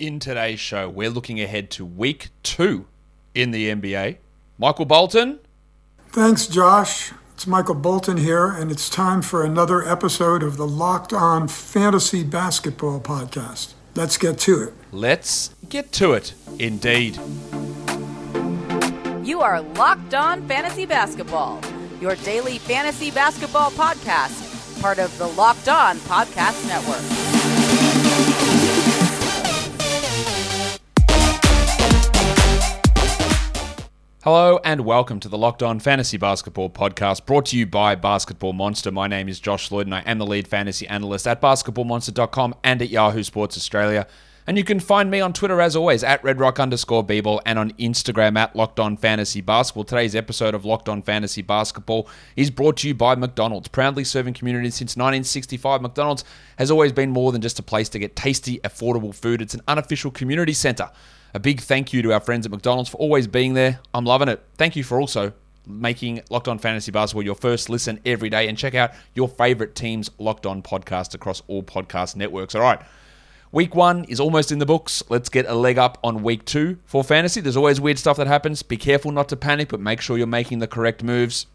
In today's show, we're looking ahead to week two in the NBA. Michael Bolton. Thanks, Josh. It's Michael Bolton here, and it's time for another episode of the Locked On Fantasy Basketball Podcast. Let's get to it. Let's get to it, indeed. You are Locked On Fantasy Basketball, your daily fantasy basketball podcast, part of the Locked On Podcast Network. Hello and welcome to the Locked On Fantasy Basketball Podcast brought to you by Basketball Monster. My name is Josh Lloyd and I am the lead fantasy analyst at basketballmonster.com and at Yahoo Sports Australia. And you can find me on Twitter as always at redrock underscore and on Instagram at Locked On Fantasy Basketball. Today's episode of Locked On Fantasy Basketball is brought to you by McDonald's. Proudly serving communities since 1965, McDonald's has always been more than just a place to get tasty, affordable food. It's an unofficial community centre a big thank you to our friends at McDonald's for always being there. I'm loving it. Thank you for also making Locked On Fantasy Basketball your first listen every day and check out your favorite team's Locked On podcast across all podcast networks. All right. Week one is almost in the books. Let's get a leg up on week two for fantasy. There's always weird stuff that happens. Be careful not to panic, but make sure you're making the correct moves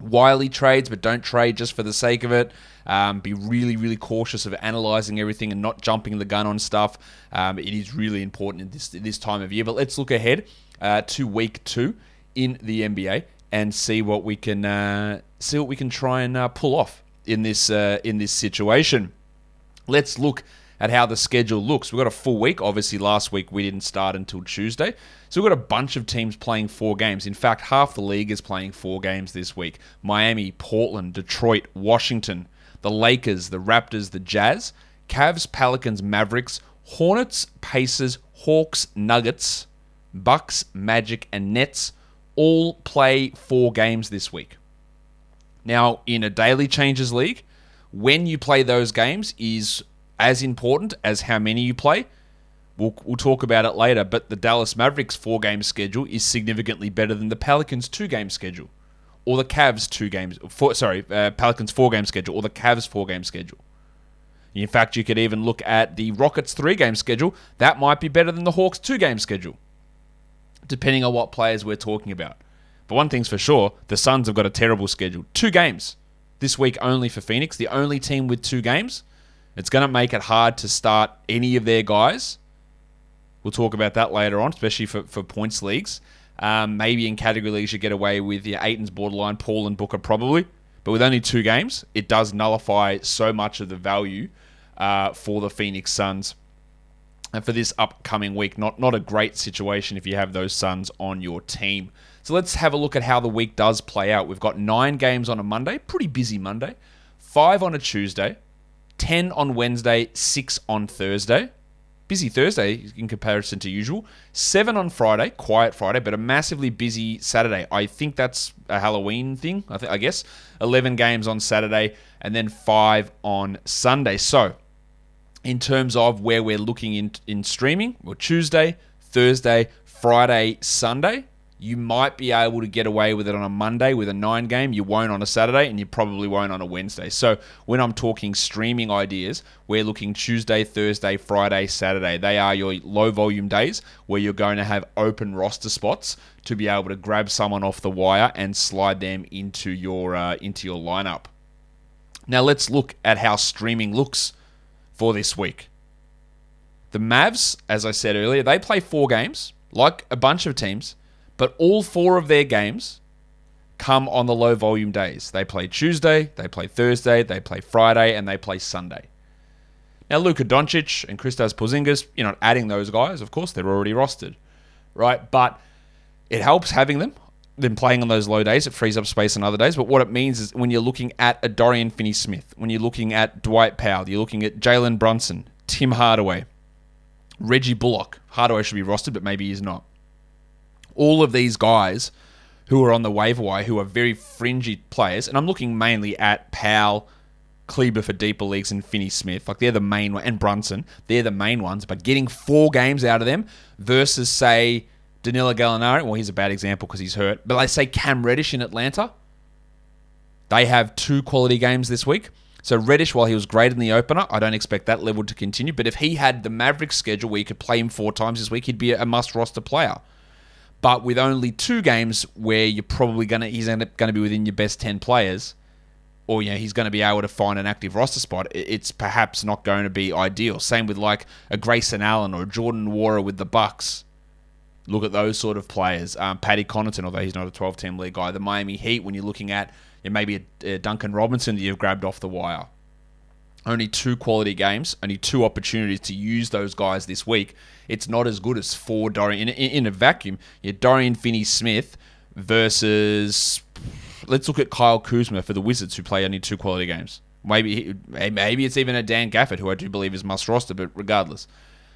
wily trades, but don't trade just for the sake of it. Um, be really, really cautious of analyzing everything and not jumping the gun on stuff. Um, it is really important in this this time of year. But let's look ahead uh, to week two in the NBA and see what we can uh, see what we can try and uh, pull off in this uh, in this situation. Let's look at how the schedule looks. We've got a full week. Obviously, last week we didn't start until Tuesday. So we've got a bunch of teams playing four games. In fact, half the league is playing four games this week Miami, Portland, Detroit, Washington, the Lakers, the Raptors, the Jazz, Cavs, Pelicans, Mavericks, Hornets, Pacers, Hawks, Nuggets, Bucks, Magic, and Nets all play four games this week. Now, in a daily changes league, when you play those games is as important as how many you play. We'll, we'll talk about it later, but the Dallas Mavericks four game schedule is significantly better than the Pelicans two game schedule, or the Cavs two games. Four, sorry, uh, Pelicans four game schedule, or the Cavs four game schedule. In fact, you could even look at the Rockets three game schedule. That might be better than the Hawks two game schedule, depending on what players we're talking about. But one thing's for sure the Suns have got a terrible schedule. Two games this week only for Phoenix, the only team with two games. It's going to make it hard to start any of their guys. We'll talk about that later on, especially for, for points leagues. Um, maybe in category leagues you get away with your Ayton's borderline, Paul and Booker probably. But with only two games, it does nullify so much of the value uh, for the Phoenix Suns. And for this upcoming week, not, not a great situation if you have those Suns on your team. So let's have a look at how the week does play out. We've got nine games on a Monday, pretty busy Monday, five on a Tuesday, 10 on Wednesday, 6 on Thursday. Busy Thursday in comparison to usual. 7 on Friday, quiet Friday, but a massively busy Saturday. I think that's a Halloween thing, I, th- I guess. 11 games on Saturday, and then 5 on Sunday. So, in terms of where we're looking in, in streaming, well, Tuesday, Thursday, Friday, Sunday you might be able to get away with it on a Monday with a nine game. You won't on a Saturday, and you probably won't on a Wednesday. So when I'm talking streaming ideas, we're looking Tuesday, Thursday, Friday, Saturday. They are your low volume days where you're going to have open roster spots to be able to grab someone off the wire and slide them into your uh, into your lineup. Now let's look at how streaming looks for this week. The Mavs, as I said earlier, they play four games, like a bunch of teams. But all four of their games come on the low volume days. They play Tuesday, they play Thursday, they play Friday, and they play Sunday. Now, Luka Doncic and Kristaps Porzingis, you're not adding those guys, of course, they're already rostered, right? But it helps having them, them playing on those low days. It frees up space on other days. But what it means is when you're looking at a Dorian Finney Smith, when you're looking at Dwight Powell, you're looking at Jalen Brunson, Tim Hardaway, Reggie Bullock. Hardaway should be rostered, but maybe he's not all of these guys who are on the waiver wire who are very fringy players, and I'm looking mainly at Powell, Kleber for deeper leagues, and Finney Smith. Like they're the main one, and Brunson. They're the main ones. But getting four games out of them versus say Danilo Gallinari. Well, he's a bad example because he's hurt. But let's say Cam Reddish in Atlanta. They have two quality games this week. So Reddish, while he was great in the opener, I don't expect that level to continue. But if he had the Mavericks schedule where you could play him four times this week, he'd be a must roster player. But with only two games where you're probably gonna he's going to be within your best ten players, or you know he's going to be able to find an active roster spot, it's perhaps not going to be ideal. Same with like a Grayson Allen or a Jordan Nwora with the Bucks. Look at those sort of players. Um, Paddy Connaughton, although he's not a 12 team league guy. The Miami Heat, when you're looking at you know, maybe a, a Duncan Robinson that you've grabbed off the wire. Only two quality games, only two opportunities to use those guys this week. It's not as good as four Dorian in, in, a vacuum. You Dorian Finney-Smith versus let's look at Kyle Kuzma for the Wizards, who play only two quality games. Maybe maybe it's even a Dan Gafford, who I do believe is must roster, but regardless,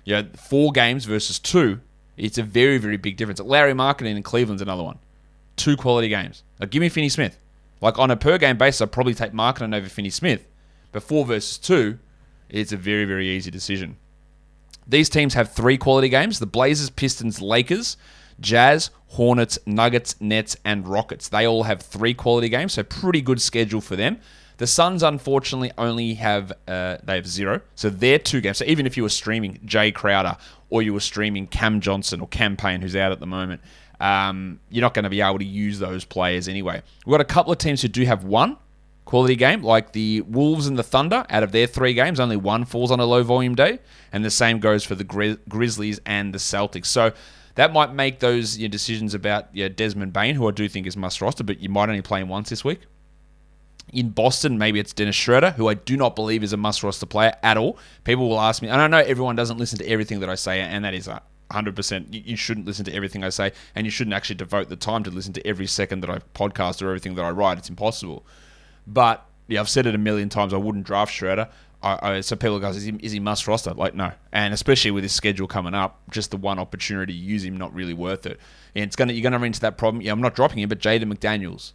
you know, four games versus two, it's a very very big difference. Lauri Markkanen in Cleveland's another one, two quality games. Give me Finney Smith. Like on a per game basis, I'd probably take Markkanen over Finney Smith, but four versus two, it's a very very easy decision. These teams have three quality games: the Blazers, Pistons, Lakers. Jazz, Hornets, Nuggets, Nets, and Rockets. They all have three quality games, so pretty good schedule for them. The Suns, unfortunately, only have uh, they have zero, so they're two games. So even if you were streaming Jae Crowder or you were streaming Cam Johnson or Cam Payne, who's out at the moment, um, you're not going to be able to use those players anyway. We've got a couple of teams who do have one quality game, like the Wolves and the Thunder. Out of their three games, only one falls on a low volume day, and the same goes for the Gri- Grizzlies and the Celtics. So that might make those you know, decisions about you know, Desmond Bane, who I do think is must roster, but you might only play him once this week. In Boston, maybe it's Dennis Schroeder, who I do not believe is a must roster player at all. People will ask me, and I know everyone doesn't listen to everything that I say, and that is a, 100%. You shouldn't listen to everything I say, and you shouldn't actually devote the time to listen to every second that I podcast or everything that I write. It's impossible. But yeah, I've said it a million times. I wouldn't draft Schroeder. I, I, so people go, is he, is he must roster? Like, no. And especially with his schedule coming up, just the one opportunity to use him, not really worth it. And it's gonna you're gonna run into that problem. Yeah, I'm not dropping him, but Jaden McDaniels.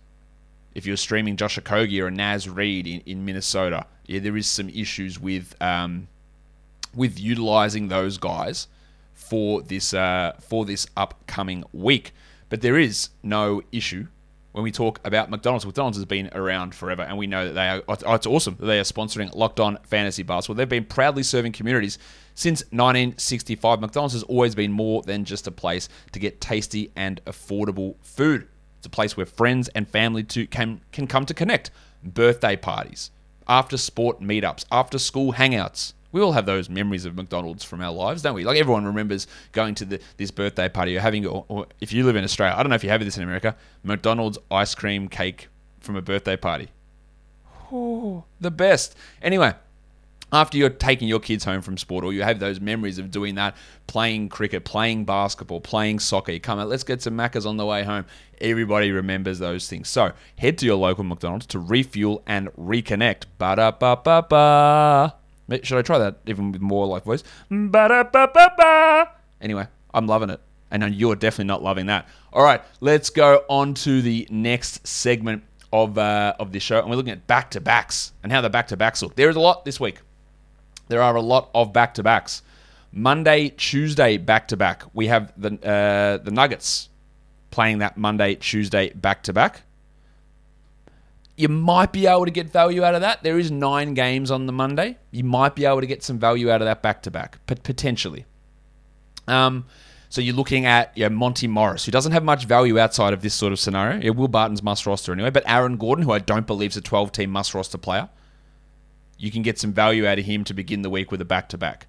If you're streaming Josh Okogie or Naz Reid in, in Minnesota, yeah, there is some issues with um, with utilizing those guys for this uh, for this upcoming week. But there is no issue when we talk about McDonald's. McDonald's has been around forever, and we know that they are. Oh, it's awesome that they are sponsoring Locked On Fantasy Basketball. They've been proudly serving communities since 1965. McDonald's has always been more than just a place to get tasty and affordable food. It's a place where friends and family to can can come to connect. Birthday parties, after sport meetups, after school hangouts we all have those memories of McDonald's from our lives, don't we? Like everyone remembers going to the, this birthday party or having, or, or if you live in Australia, I don't know if you have this in America, McDonald's ice cream cake from a birthday party. Oh, the best. Anyway, after you're taking your kids home from sport or you have those memories of doing that, playing cricket, playing basketball, playing soccer, you come out, let's get some Maccas on the way home. Everybody remembers those things. So head to your local McDonald's to refuel and reconnect. Ba da ba ba ba. Should I try that even with more like voice? Anyway, I'm loving it. And you're definitely not loving that. All right, let's go on to the next segment of uh, of this show, and we're looking at back to backs and how the back to backs look. There is a lot this week. There are a lot of back to backs. Monday, Tuesday back to back. We have the uh, the Nuggets playing that Monday, Tuesday back to back you might be able to get value out of that. There is nine games on the Monday. You might be able to get some value out of that back to back, potentially. Um, so you're looking at Monty Morris, who doesn't have much value outside of this sort of scenario. Yeah, Will Barton's must roster anyway, but Aaron Gordon, who I don't believe is a 12 team must roster player, you can get some value out of him to begin the week with a back to back.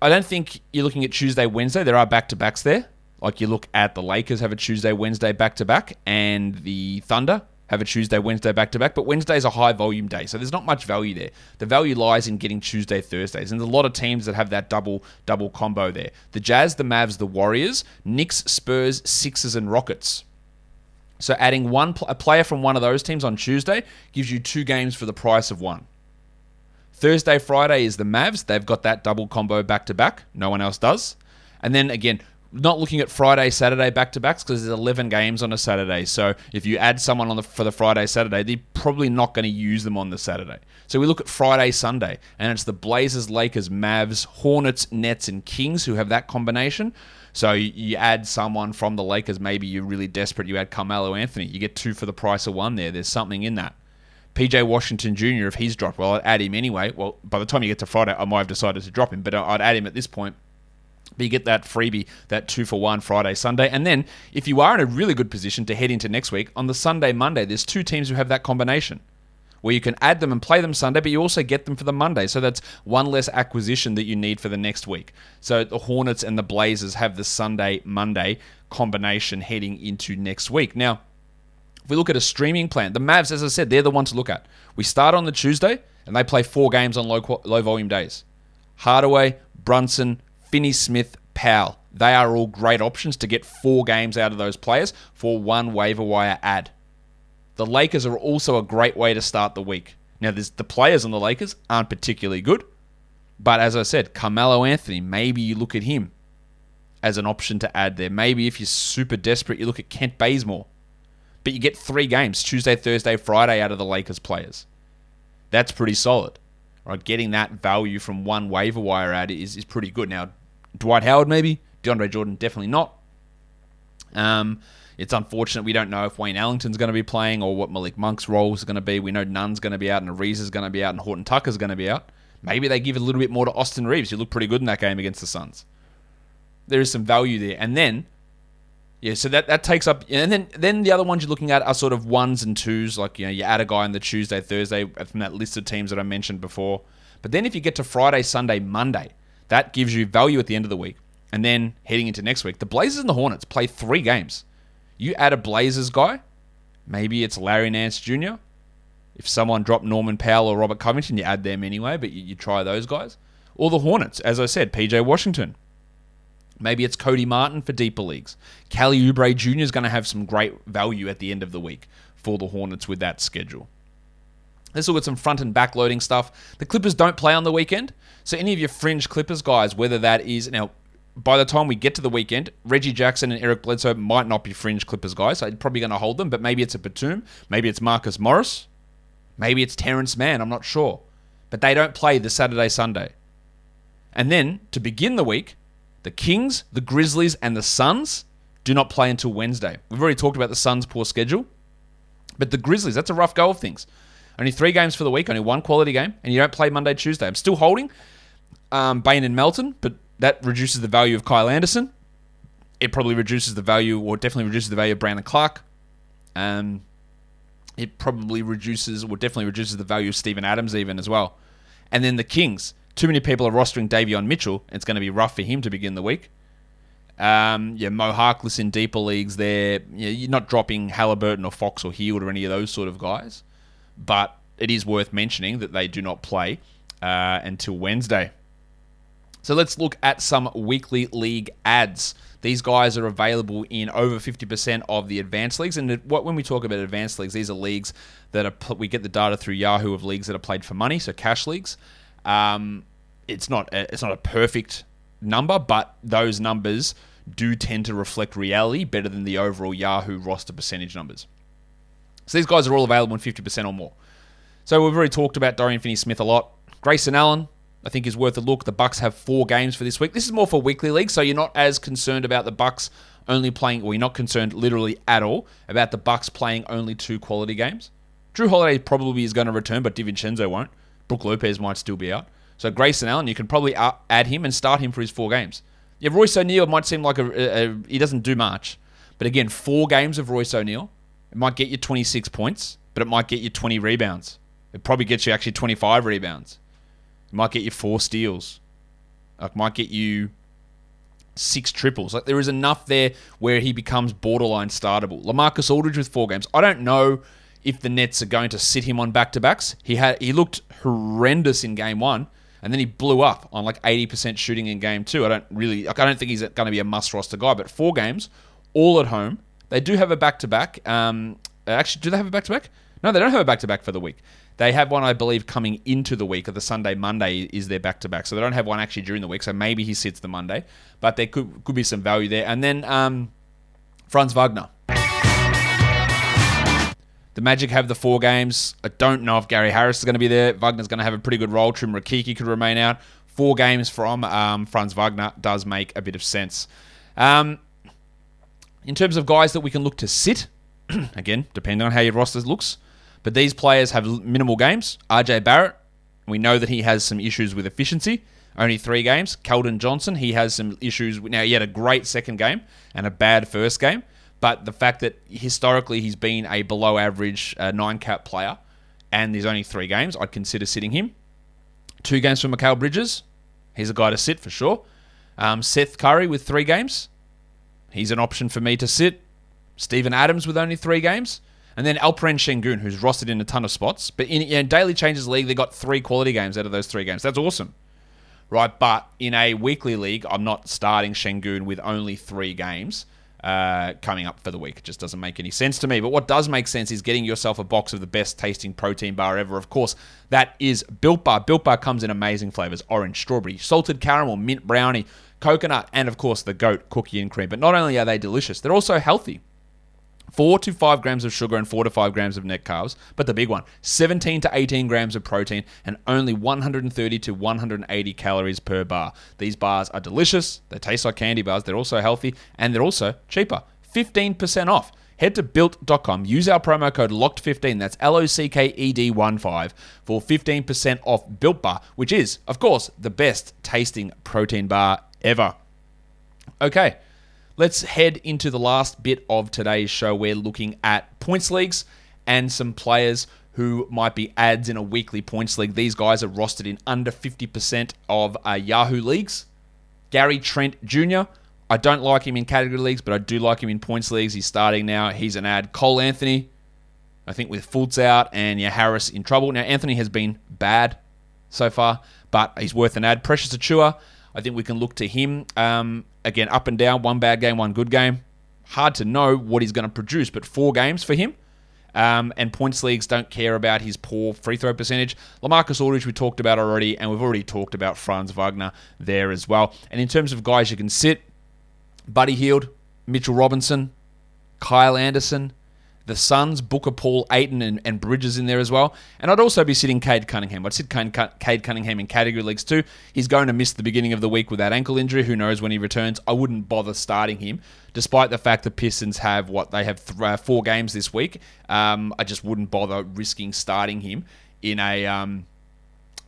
I don't think you're looking at Tuesday, Wednesday. There are back to backs there. Like you look at the Lakers have a Tuesday, Wednesday back to back, and the Thunder have a Tuesday, Wednesday back to back, but Wednesday's a high volume day, so there's not much value there. The value lies in getting Tuesday, Thursdays, and there's a lot of teams that have that double double combo there. The Jazz, the Mavs, the Warriors, Knicks, Spurs, Sixers, and Rockets. So adding one a player from one of those teams on Tuesday gives you two games for the price of one. Thursday, Friday is the Mavs. They've got that double combo back to back. No one else does. And then again, not looking at Friday, Saturday back to backs because there's 11 games on a Saturday. So if you add someone on the for the Friday, Saturday, they're probably not going to use them on the Saturday. So we look at Friday, Sunday, and it's the Blazers, Lakers, Mavs, Hornets, Nets, and Kings who have that combination. So you add someone from the Lakers, maybe you're really desperate, you add Carmelo Anthony, you get two for the price of one there. There's something in that. PJ Washington Jr., if he's dropped, well, I'd add him anyway. Well, by the time you get to Friday, I might have decided to drop him, but I'd add him at this point. But you get that freebie, that two for one Friday, Sunday. And then if you are in a really good position to head into next week, on the Sunday, Monday, there's two teams who have that combination where you can add them and play them Sunday, but you also get them for the Monday. So that's one less acquisition that you need for the next week. So the Hornets and the Blazers have the Sunday, Monday combination heading into next week. Now, if we look at a streaming plan, the Mavs, as I said, they're the one to look at. We start on the Tuesday and they play four games on low, low volume days. Hardaway, Brunson, Finney Smith, Powell. They are all great options to get four games out of those players for one waiver wire ad. The Lakers are also a great way to start the week. Now, the players on the Lakers aren't particularly good, but as I said, Carmelo Anthony, maybe you look at him as an option to add there. Maybe if you're super desperate, you look at Kent Bazemore. But you get three games Tuesday, Thursday, Friday out of the Lakers players. That's pretty solid. Right, getting that value from one waiver wire ad is, is pretty good. Now, Dwight Howard maybe, DeAndre Jordan definitely not. Um, it's unfortunate we don't know if Wayne Ellington's going to be playing or what Malik Monk's role is going to be. We know Nunn's going to be out and Ariza's going to be out and Horton Tucker's going to be out. Maybe they give a little bit more to Austin Reaves. He looked pretty good in that game against the Suns. There is some value there. And then yeah, so that, that takes up, and then then the other ones you're looking at are sort of ones and twos, like you know you add a guy on the Tuesday, Thursday from that list of teams that I mentioned before. But then if you get to Friday, Sunday, Monday, that gives you value at the end of the week. And then heading into next week, the Blazers and the Hornets play three games. You add a Blazers guy, maybe it's Larry Nance Jr. If someone dropped Norman Powell or Robert Covington, you add them anyway, but you, you try those guys. Or the Hornets, as I said, PJ Washington. Maybe it's Cody Martin for deeper leagues. Kelly Oubre Jr. is going to have some great value at the end of the week for the Hornets with that schedule. Let's look at some front and back loading stuff. The Clippers don't play on the weekend, so any of your fringe Clippers guys, whether that is now by the time we get to the weekend, Reggie Jackson and Eric Bledsoe might not be fringe Clippers guys, so I'm probably going to hold them, but maybe it's a Batum, maybe it's Marcus Morris, maybe it's Terance Mann, I'm not sure. But they don't play the Saturday, Sunday. And then to begin the week, the Kings, the Grizzlies, and the Suns do not play until Wednesday. We've already talked about the Suns' poor schedule, but the Grizzlies, that's a rough go of things. Only three games for the week, only one quality game, and you don't play Monday, Tuesday. I'm still holding um, Bane and Melton, but that reduces the value of Kyle Anderson. It probably reduces the value, or definitely reduces the value of Brandon Clarke. Um, it probably reduces, or definitely reduces the value of Steven Adams even as well. And then the Kings, too many people are rostering Davion Mitchell. It's going to be rough for him to begin the week. Um, yeah, Mo Harkless in deeper leagues there. Yeah, you're not dropping Halliburton or Fox or Hield or any of those sort of guys. But it is worth mentioning that they do not play uh, until Wednesday. So let's look at some weekly league ads. These guys are available in over 50% of the advanced leagues. And what when we talk about advanced leagues, these are leagues that are we get the data through Yahoo of leagues that are played for money, so cash leagues. Um, it's not a, it's not a perfect number, but those numbers do tend to reflect reality better than the overall Yahoo roster percentage numbers. So these guys are all available in 50% or more. So we've already talked about Dorian Finney-Smith a lot. Grayson Allen, I think is worth a look. The Bucks have four games for this week. This is more for weekly league, so you're not as concerned about the Bucks only playing, or you're not concerned literally at all about the Bucks playing only two quality games. Jrue Holiday probably is going to return, but DiVincenzo won't. Brook Lopez might still be out. So Grayson Allen, you can probably add him and start him for his four games. Yeah, Royce O'Neale might seem like a, a, a he doesn't do much, but again, four games of Royce O'Neale, it might get you 26 points, but it might get you 20 rebounds. It probably gets you actually 25 rebounds. It might get you four steals. It might get you six triples. Like there is enough there where he becomes borderline startable. Lamarcus Aldridge with four games. I don't know if the Nets are going to sit him on back to backs. He had he looked horrendous in game one, and then he blew up on like eighty percent shooting in game two. I don't really like. I don't think he's going to be a must roster guy. But four games, all at home. They do have a back to back. Actually, do they have a back to back? No, they don't have a back to back for the week. They have one, I believe, coming into the week, or the Sunday, Monday is their back to back. So they don't have one actually during the week. So maybe he sits the Monday, but there could could be some value there. And then um, Franz Wagner. The Magic have the four games. I don't know if Gary Harris is going to be there. Wagner's going to have a pretty good role. Chuma Okeke could remain out. Four games from um, Franz Wagner does make a bit of sense. Um, in terms of guys that we can look to sit, again, depending on how your roster looks, But these players have minimal games. RJ Barrett, we know that he has some issues with efficiency. Only three games. Keldon Johnson, he has some issues. Now, he had a great second game and a bad first game. But the fact that historically he's been a below average uh, nine cat player and there's only three games, I'd consider sitting him. Two games for Mikal Bridges. He's a guy to sit for sure. Um, Seth Curry with three games. He's an option for me to sit. Steven Adams with only three games. And then Alperen Sengun, who's rostered in a ton of spots. But in, in Daily Changes League, they got three quality games out of those three games. That's awesome. Right, but in a weekly league, I'm not starting Sengun with only three games uh, coming up for the week. It just doesn't make any sense to me. But what does make sense is getting yourself a box of the best tasting protein bar ever. Of course, that is Built Bar. Built Bar comes in amazing flavors orange, strawberry, salted caramel, mint brownie, coconut, and of course the goat cookie and cream. But not only are they delicious, they're also healthy. 4 to 5 grams of sugar and 4 to 5 grams of net carbs. But the big one 17 to 18 grams of protein and only 130 to 180 calories per bar. These bars are delicious, they taste like candy bars, they're also healthy, and they're also cheaper. 15% off. Head to built.com, use our promo code LOCKED15, that's L O C K E D 1 5, for 15% off Built Bar, which is, of course, the best tasting protein bar ever. Okay. Let's head into the last bit of today's show. We're looking at points leagues and some players who might be ads in a weekly points league. These guys are rostered in under 50% of uh, Yahoo leagues. Gary Trent Jr., I don't like him in category leagues, but I do like him in points leagues. He's starting now. He's an ad. Cole Anthony, I think with Fultz out and yeah, Harris in trouble. Now, Anthony has been bad so far, but he's worth an ad. Precious Achiuwa, I think we can look to him. Um, again, up and down, one bad game, one good game. Hard to know what he's going to produce, but four games for him. Um, and points leagues don't care about his poor free throw percentage. Lamarcus Aldridge, we talked about already, and we've already talked about Franz Wagner there as well. And in terms of guys you can sit, Buddy Hield, Mitchell Robinson, Kyle Anderson, the Suns, Booker, Paul, Ayton, and, and, Bridges in there as well. And I'd also be sitting Cade Cunningham. I'd sit Cade Cunningham in category leagues too. He's going to miss the beginning of the week with that ankle injury. Who knows when he returns? I wouldn't bother starting him, despite the fact the Pistons have what they have th- uh, four games this week. Um, I just wouldn't bother risking starting him in a. Um,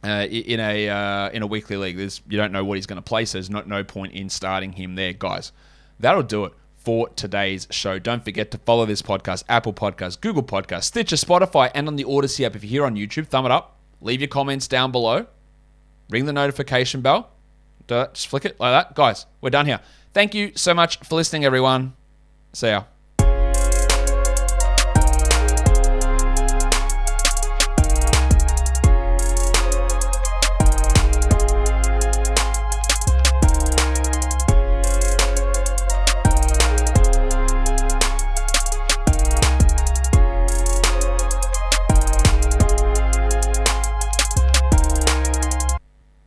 uh, in a uh, in a weekly league, there's you don't know what he's going to play, so there's not no point in starting him there, guys. That'll do it for today's show. Don't forget to follow this podcast, Apple Podcasts, Google Podcasts, Stitcher, Spotify, and on the Audacy app. If you're here on YouTube, thumb it up, leave your comments down below, ring the notification bell, just flick it like that. Guys, we're done here. Thank you so much for listening, everyone. See ya.